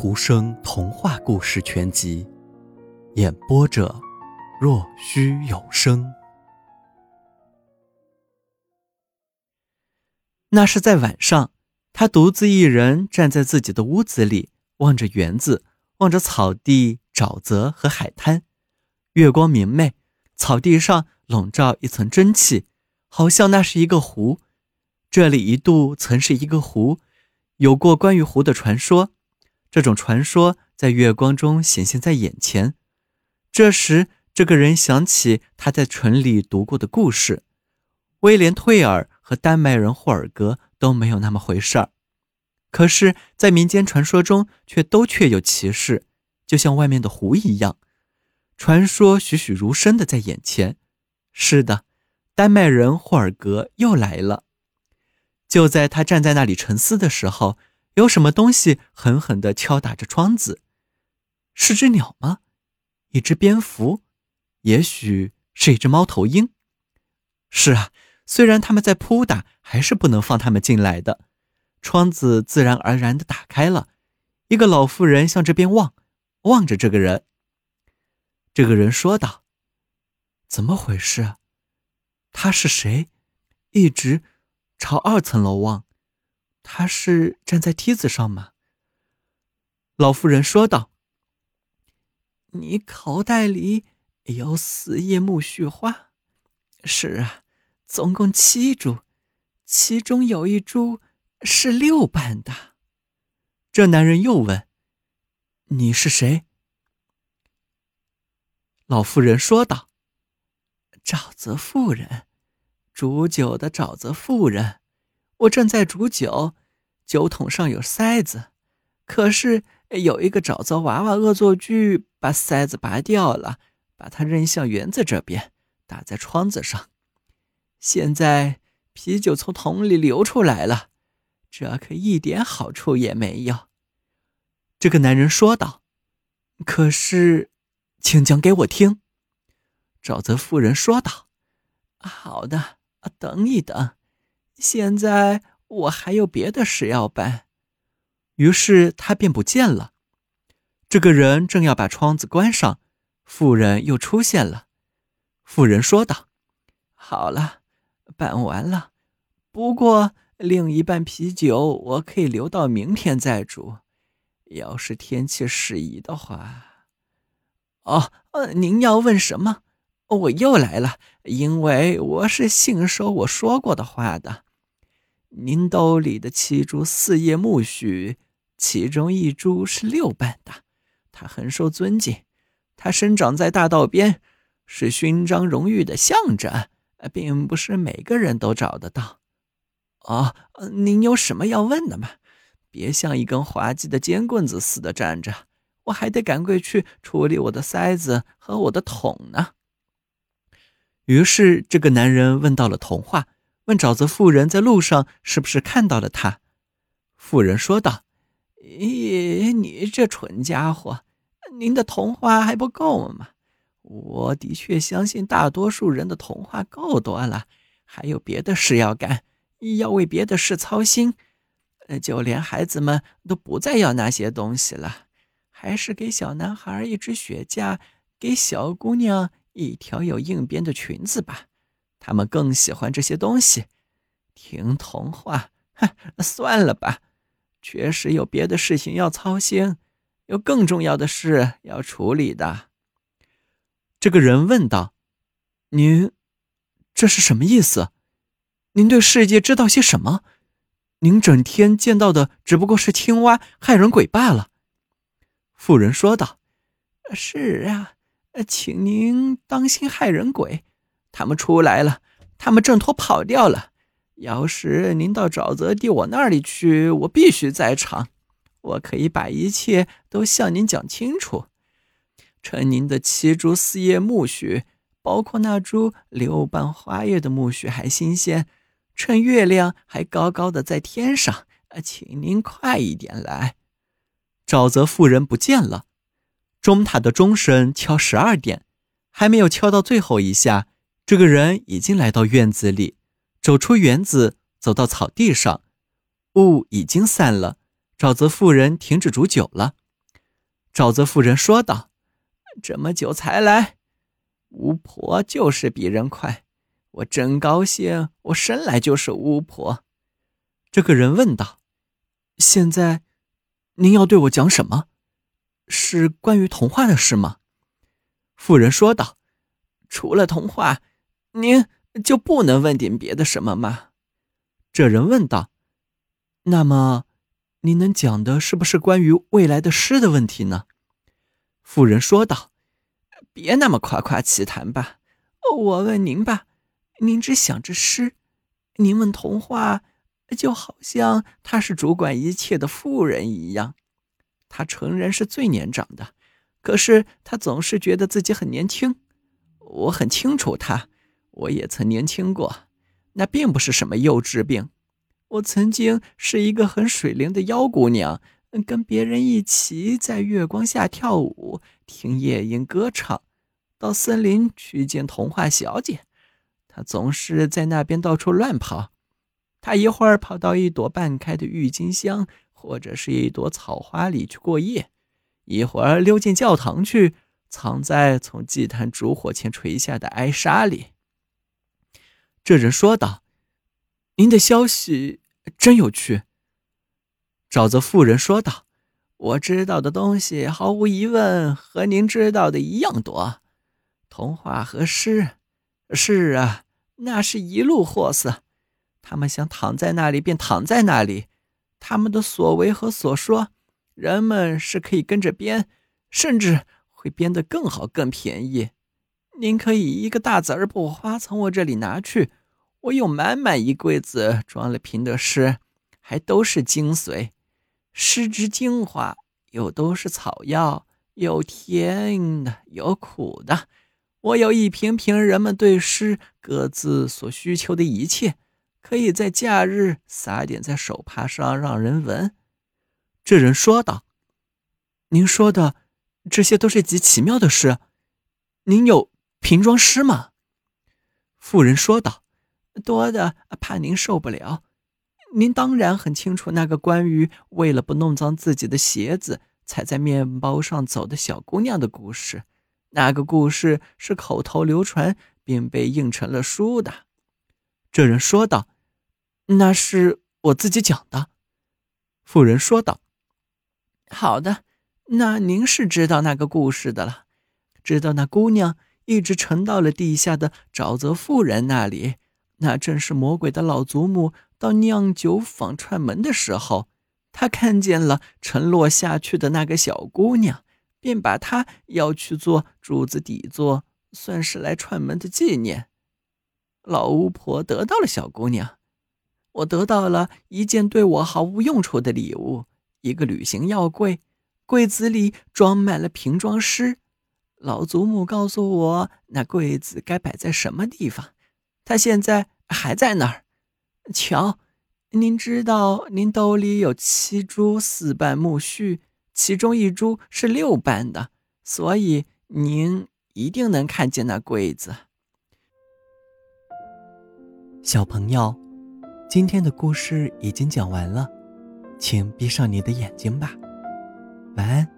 图生童话故事全集，演播者：若虚有声。那是在晚上，他独自一人站在自己的屋子里，望着园子，望着草地、沼泽和海滩。月光明媚，草地上笼罩一层蒸汽，好像那是一个湖。这里一度曾是一个湖，有过关于湖的传说。这种传说在月光中显现在眼前。这时，这个人想起他在城里读过的故事：威廉·退尔和丹麦人霍尔格都没有那么回事儿。可是，在民间传说中，却都确有其事，就像外面的湖一样。传说栩栩如生的在眼前。是的，丹麦人霍尔格又来了。就在他站在那里沉思的时候。有什么东西狠狠地敲打着窗子？是只鸟吗？一只蝙蝠？也许是一只猫头鹰？是啊，虽然他们在扑打，还是不能放他们进来的。窗子自然而然地打开了，一个老妇人向这边望，望着这个人。这个人说道：“怎么回事？他是谁？一直朝二层楼望。”他是站在梯子上吗？老妇人说道：“你口袋里有四叶木絮花。是啊，总共七株，其中有一株是六瓣的。”这男人又问：“你是谁？”老妇人说道：“沼泽妇人，煮酒的沼泽妇人。”我正在煮酒，酒桶上有塞子，可是有一个沼泽娃娃恶作剧，把塞子拔掉了，把它扔向园子这边，打在窗子上。现在啤酒从桶里流出来了，这可一点好处也没有。这个男人说道：“可是，请讲给我听。”沼泽妇人说道：“好的，等一等。”现在我还有别的事要办，于是他便不见了。这个人正要把窗子关上，妇人又出现了。妇人说道：“好了，办完了。不过另一半啤酒我可以留到明天再煮，要是天气适宜的话。”哦，呃，您要问什么？我又来了，因为我是信守我说过的话的。您兜里的七株四叶苜蓿，其中一株是六瓣的，它很受尊敬，它生长在大道边，是勋章荣誉的象征，并不是每个人都找得到。哦，您有什么要问的吗？别像一根滑稽的尖棍子似的站着，我还得赶快去处理我的塞子和我的桶呢。于是，这个男人问到了童话。问沼泽妇人在路上是不是看到了他？妇人说道：“咦，你这蠢家伙，您的童话还不够吗？我的确相信大多数人的童话够多了，还有别的事要干，要为别的事操心。就连孩子们都不再要那些东西了，还是给小男孩一只雪茄，给小姑娘一条有硬边的裙子吧。”他们更喜欢这些东西，听童话。哼，算了吧，确实有别的事情要操心，有更重要的事要处理的。这个人问道：“您这是什么意思？您对世界知道些什么？您整天见到的只不过是青蛙、害人鬼罢了。”妇人说道：“是啊，请您当心害人鬼。”他们出来了，他们挣脱跑掉了。要是您到沼泽地我那里去，我必须在场，我可以把一切都向您讲清楚。趁您的七株四叶苜蓿，包括那株六瓣花叶的苜蓿还新鲜，趁月亮还高高的在天上，请您快一点来。沼泽妇人不见了，钟塔的钟声敲十二点，还没有敲到最后一下。这个人已经来到院子里，走出园子，走到草地上，雾已经散了。沼泽妇人停止煮酒了，沼泽妇人说道：“这么久才来，巫婆就是比人快。我真高兴，我生来就是巫婆。”这个人问道：“现在，您要对我讲什么？是关于童话的事吗？”妇人说道：“除了童话，您就不能问点别的什么吗？”这人问道：“那么，您能讲的是不是关于未来的诗的问题呢？”妇人说道：“别那么夸夸其谈吧。我问您吧，您只想着诗；您问童话，就好像他是主管一切的妇人一样。他承认是最年长的，可是他总是觉得自己很年轻。我很清楚他，我也曾年轻过。”那并不是什么幼稚病。我曾经是一个很水灵的妖姑娘，跟别人一起在月光下跳舞，听夜莺歌唱，到森林去见童话小姐。她总是在那边到处乱跑。她一会儿跑到一朵半开的郁金香或者是一朵草花里去过夜，一会儿溜进教堂去，藏在从祭坛烛火前垂下的哀莎里。这人说道：“您的消息真有趣。”沼泽妇人说道：“我知道的东西毫无疑问和您知道的一样多。童话和诗，是啊，那是一路货色。他们想躺在那里便躺在那里，他们的所为和所说，人们是可以跟着编，甚至会编得更好、更便宜。您可以一个大子儿不花从我这里拿去。”我有满满一柜子装了瓶的诗，还都是精髓，诗之精华，又都是草药，有甜的，有苦的。我有一瓶瓶人们对诗各自所需求的一切，可以在假日撒点在手帕上让人闻。这人说道：“您说的这些都是极奇妙的事。您有瓶装诗吗？”妇人说道。多的怕您受不了，您当然很清楚那个关于为了不弄脏自己的鞋子踩在面包上走的小姑娘的故事。那个故事是口头流传，并被印成了书的。这人说道：“那是我自己讲的。”妇人说道：“好的，那您是知道那个故事的了，知道那姑娘一直沉到了地下的沼泽妇人那里。”那正是魔鬼的老祖母到酿酒坊串门的时候，她看见了沉落下去的那个小姑娘，便把她要去做柱子底座，算是来串门的纪念。老巫婆得到了小姑娘，我得到了一件对我毫无用处的礼物——一个旅行药柜，柜子里装满了瓶装诗。老祖母告诉我，那柜子该摆在什么地方。他现在还在那儿。瞧，您知道，您兜里有七株四瓣木须，其中一株是六瓣的，所以您一定能看见那柜子。小朋友，今天的故事已经讲完了，请闭上你的眼睛吧，晚安。